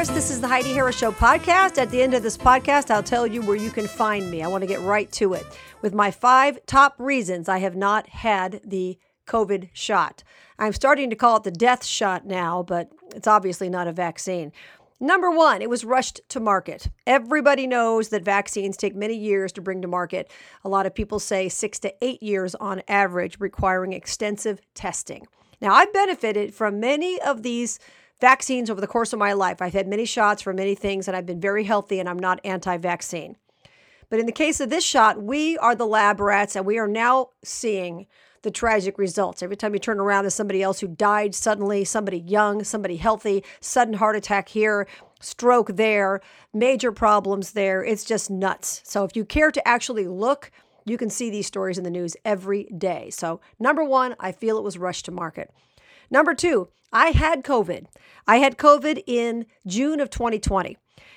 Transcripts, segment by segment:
Harris. This is the Heidi Harris Show podcast. At the end of this podcast, I'll tell you where you can find me. I want to get right to it with my five top reasons I have not had the COVID shot. I'm starting to call it the death shot now, but it's obviously not a vaccine. Number one, it was rushed to market. Everybody knows that vaccines take many years to bring to market. A lot of people say six to eight years on average, requiring extensive testing. Now, I've benefited from many of these vaccines over the course of my life. I've had many shots for many things, and I've been very healthy, and I'm not anti vaccine. But in the case of this shot, we are the lab rats, and we are now seeing the tragic results. Every time you turn around, there's somebody else who died suddenly, somebody young, somebody healthy, sudden heart attack here, stroke there, major problems there. It's just nuts. So if you care to actually look, you can see these stories in the news every day. So, number one, I feel it was rushed to market. Number two, I had COVID. I had COVID in June of 2020.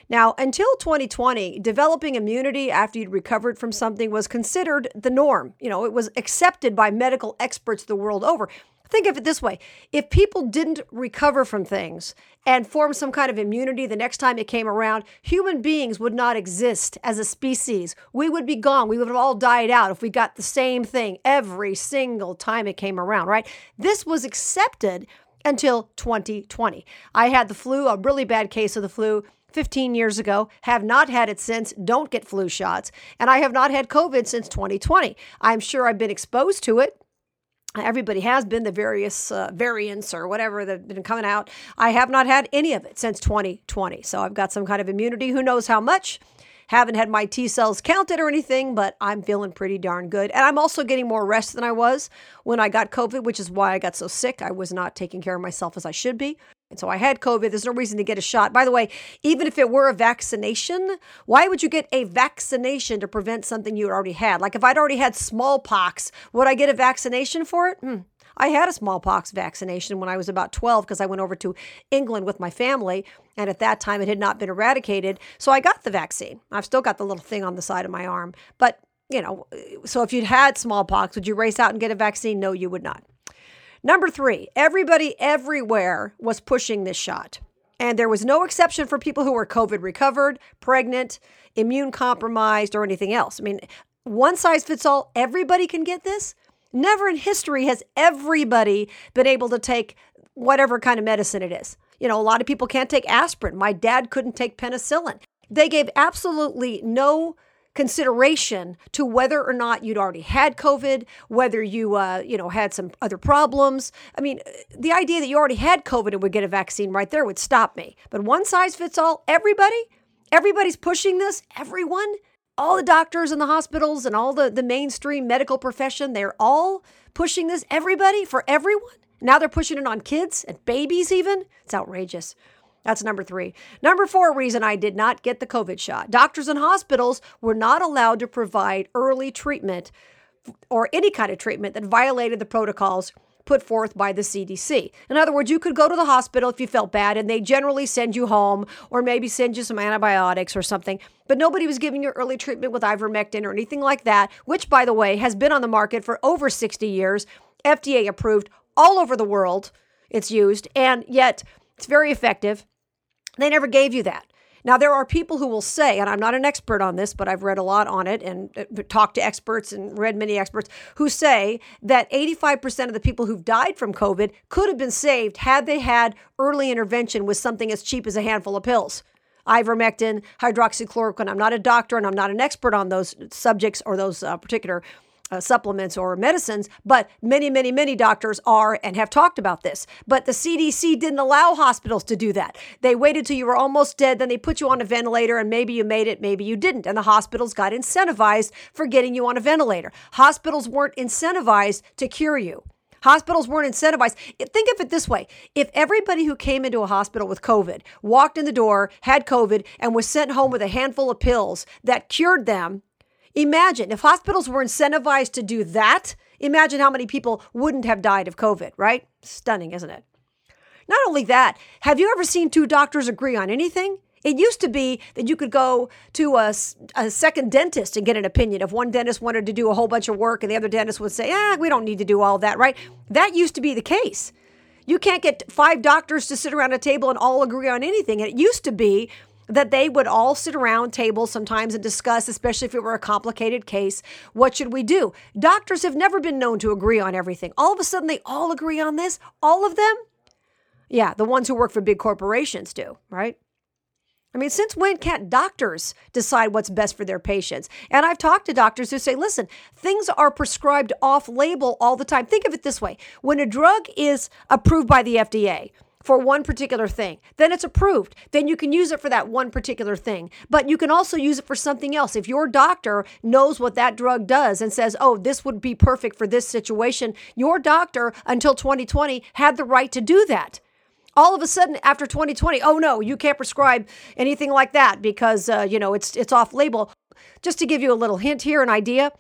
Now, until 2020, developing immunity after you'd recovered from something was considered the norm. You know, it was accepted by medical experts the world over. Think of it this way if people didn't recover from things and form some kind of immunity the next time it came around, human beings would not exist as a species. We would be gone. We would have all died out if we got the same thing every single time it came around, right? This was accepted until 2020. I had the flu, a really bad case of the flu. 15 years ago, have not had it since, don't get flu shots, and I have not had COVID since 2020. I'm sure I've been exposed to it everybody has been the various uh, variants or whatever that have been coming out. I have not had any of it since 2020. So I've got some kind of immunity. Who knows how much? Haven't had my T cells counted or anything, but I'm feeling pretty darn good. And I'm also getting more rest than I was when I got COVID, which is why I got so sick. I was not taking care of myself as I should be. And so I had COVID. There's no reason to get a shot. By the way, even if it were a vaccination, why would you get a vaccination to prevent something you already had? Like if I'd already had smallpox, would I get a vaccination for it? Hmm. I had a smallpox vaccination when I was about 12 because I went over to England with my family. And at that time, it had not been eradicated. So I got the vaccine. I've still got the little thing on the side of my arm. But, you know, so if you'd had smallpox, would you race out and get a vaccine? No, you would not. Number three, everybody everywhere was pushing this shot. And there was no exception for people who were COVID recovered, pregnant, immune compromised, or anything else. I mean, one size fits all, everybody can get this. Never in history has everybody been able to take whatever kind of medicine it is. You know, a lot of people can't take aspirin. My dad couldn't take penicillin. They gave absolutely no consideration to whether or not you'd already had COVID, whether you, uh, you know, had some other problems. I mean, the idea that you already had COVID and would get a vaccine right there would stop me. But one size fits all, everybody, everybody's pushing this, everyone, all the doctors in the hospitals and all the, the mainstream medical profession, they're all pushing this, everybody, for everyone. Now they're pushing it on kids and babies, even. It's outrageous. That's number three. Number four reason I did not get the COVID shot. Doctors and hospitals were not allowed to provide early treatment or any kind of treatment that violated the protocols put forth by the CDC. In other words, you could go to the hospital if you felt bad and they generally send you home or maybe send you some antibiotics or something, but nobody was giving you early treatment with ivermectin or anything like that, which, by the way, has been on the market for over 60 years, FDA approved all over the world. It's used, and yet it's very effective. They never gave you that. Now, there are people who will say, and I'm not an expert on this, but I've read a lot on it and uh, talked to experts and read many experts who say that 85% of the people who've died from COVID could have been saved had they had early intervention with something as cheap as a handful of pills. Ivermectin, hydroxychloroquine. I'm not a doctor and I'm not an expert on those subjects or those uh, particular uh, supplements or medicines, but many, many, many doctors are and have talked about this. But the CDC didn't allow hospitals to do that. They waited till you were almost dead, then they put you on a ventilator, and maybe you made it, maybe you didn't. And the hospitals got incentivized for getting you on a ventilator. Hospitals weren't incentivized to cure you. Hospitals weren't incentivized. Think of it this way if everybody who came into a hospital with COVID walked in the door, had COVID, and was sent home with a handful of pills that cured them, Imagine if hospitals were incentivized to do that, imagine how many people wouldn't have died of COVID, right? Stunning, isn't it? Not only that, have you ever seen two doctors agree on anything? It used to be that you could go to a, a, second dentist and get an opinion. If one dentist wanted to do a whole bunch of work and the other dentist would say, ah, we don't need to do all that, right? That used to be the case. You can't get five doctors to sit around a table and all agree on anything. And It used to be that they would all sit around tables sometimes and discuss, especially if it were a complicated case, what should we do? Doctors have never been known to agree on everything. All of a sudden, they all agree on this? All of them? Yeah, the ones who work for big corporations do, right? I mean, since when can't doctors decide what's best for their patients? And I've talked to doctors who say, listen, things are prescribed off label all the time. Think of it this way when a drug is approved by the FDA, for one particular thing. Then it's approved. Then you can use it for that one particular thing. But you can also use it for something else. If your doctor knows what that drug does and says, oh, this would be perfect for this situation, your doctor until 2020 had the right to do that all of a sudden after 2020 oh no you can't prescribe anything like that because uh, you know it's it's off label just to give you a little hint here an idea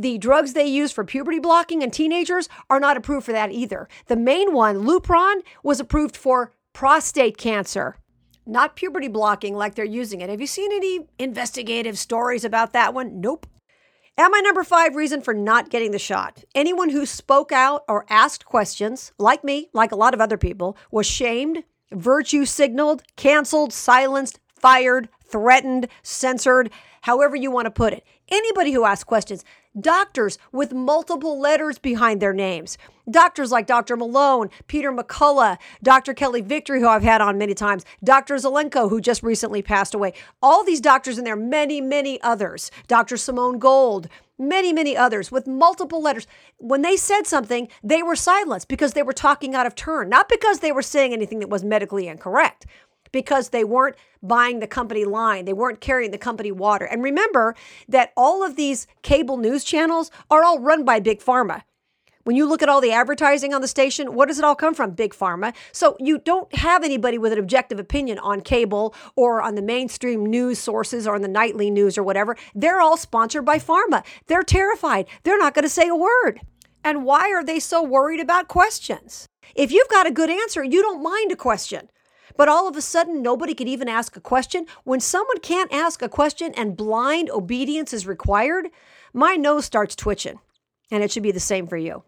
the drugs they use for puberty blocking in teenagers are not approved for that either. The main one lupron was approved for prostate cancer not puberty blocking like they're using it. Have you seen any investigative stories about that one? Nope. And my number five reason for not getting the shot? Anyone who spoke out or asked questions, like me, like a lot of other people, was shamed, virtue signaled, canceled, silenced, fired, threatened, censored, however you want to put it. Anybody who asked questions, doctors with multiple letters behind their names. Doctors like Dr. Malone, Peter McCullough, Dr. Kelly Victory, who I've had on many times, Dr. Zelenko, who just recently passed away. All these doctors, and there are many, many others. Dr. Simone Gold, many, many others with multiple letters. When they said something, they were silenced because they were talking out of turn, not because they were saying anything that was medically incorrect because they weren't buying the company line. They weren't carrying the company water. And remember that all of these cable news channels are all run by Big Pharma. When you look at all the advertising on the station, what does it all come from? Big Pharma. So you don't have anybody with an objective opinion on cable or on the mainstream news sources or on the nightly news or whatever. They're all sponsored by Pharma. They're terrified. They're not going to say a word. And why are they so worried about questions? If you've got a good answer, you don't mind a question. But all of a sudden, nobody could even ask a question. When someone can't ask a question and blind obedience is required, my nose starts twitching. And it should be the same for you.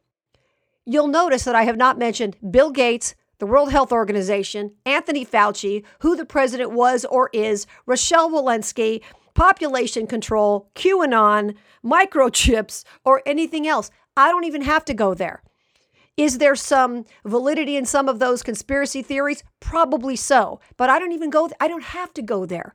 You'll notice that I have not mentioned Bill Gates, the World Health Organization, Anthony Fauci, who the president was or is, Rochelle Walensky, population control, QAnon, microchips, or anything else. I don't even have to go there. Is there some validity in some of those conspiracy theories? Probably so. But I don't even go, I don't have to go there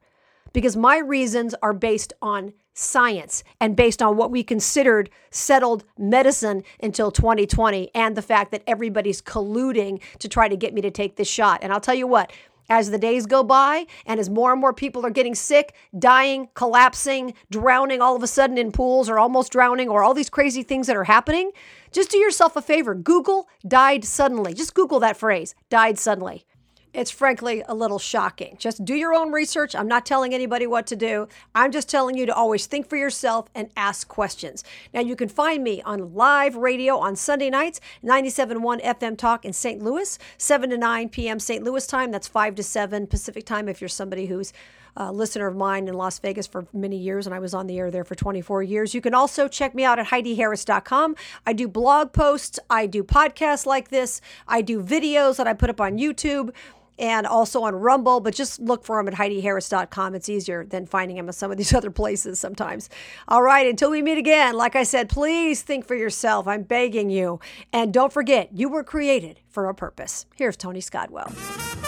because my reasons are based on science and based on what we considered settled medicine until 2020 and the fact that everybody's colluding to try to get me to take this shot. And I'll tell you what, as the days go by and as more and more people are getting sick, dying, collapsing, drowning all of a sudden in pools or almost drowning or all these crazy things that are happening, just do yourself a favor. Google died suddenly. Just Google that phrase, died suddenly. It's frankly a little shocking. Just do your own research. I'm not telling anybody what to do. I'm just telling you to always think for yourself and ask questions. Now, you can find me on live radio on Sunday nights, 97.1 FM Talk in St. Louis, 7 to 9 p.m. St. Louis time. That's 5 to 7 Pacific time if you're somebody who's a listener of mine in Las Vegas for many years, and I was on the air there for 24 years. You can also check me out at HeidiHarris.com. I do blog posts, I do podcasts like this, I do videos that I put up on YouTube and also on Rumble, but just look for him at HeidiHarris.com. It's easier than finding him at some of these other places sometimes. All right, until we meet again, like I said, please think for yourself. I'm begging you. And don't forget, you were created for a purpose. Here's Tony Scottwell.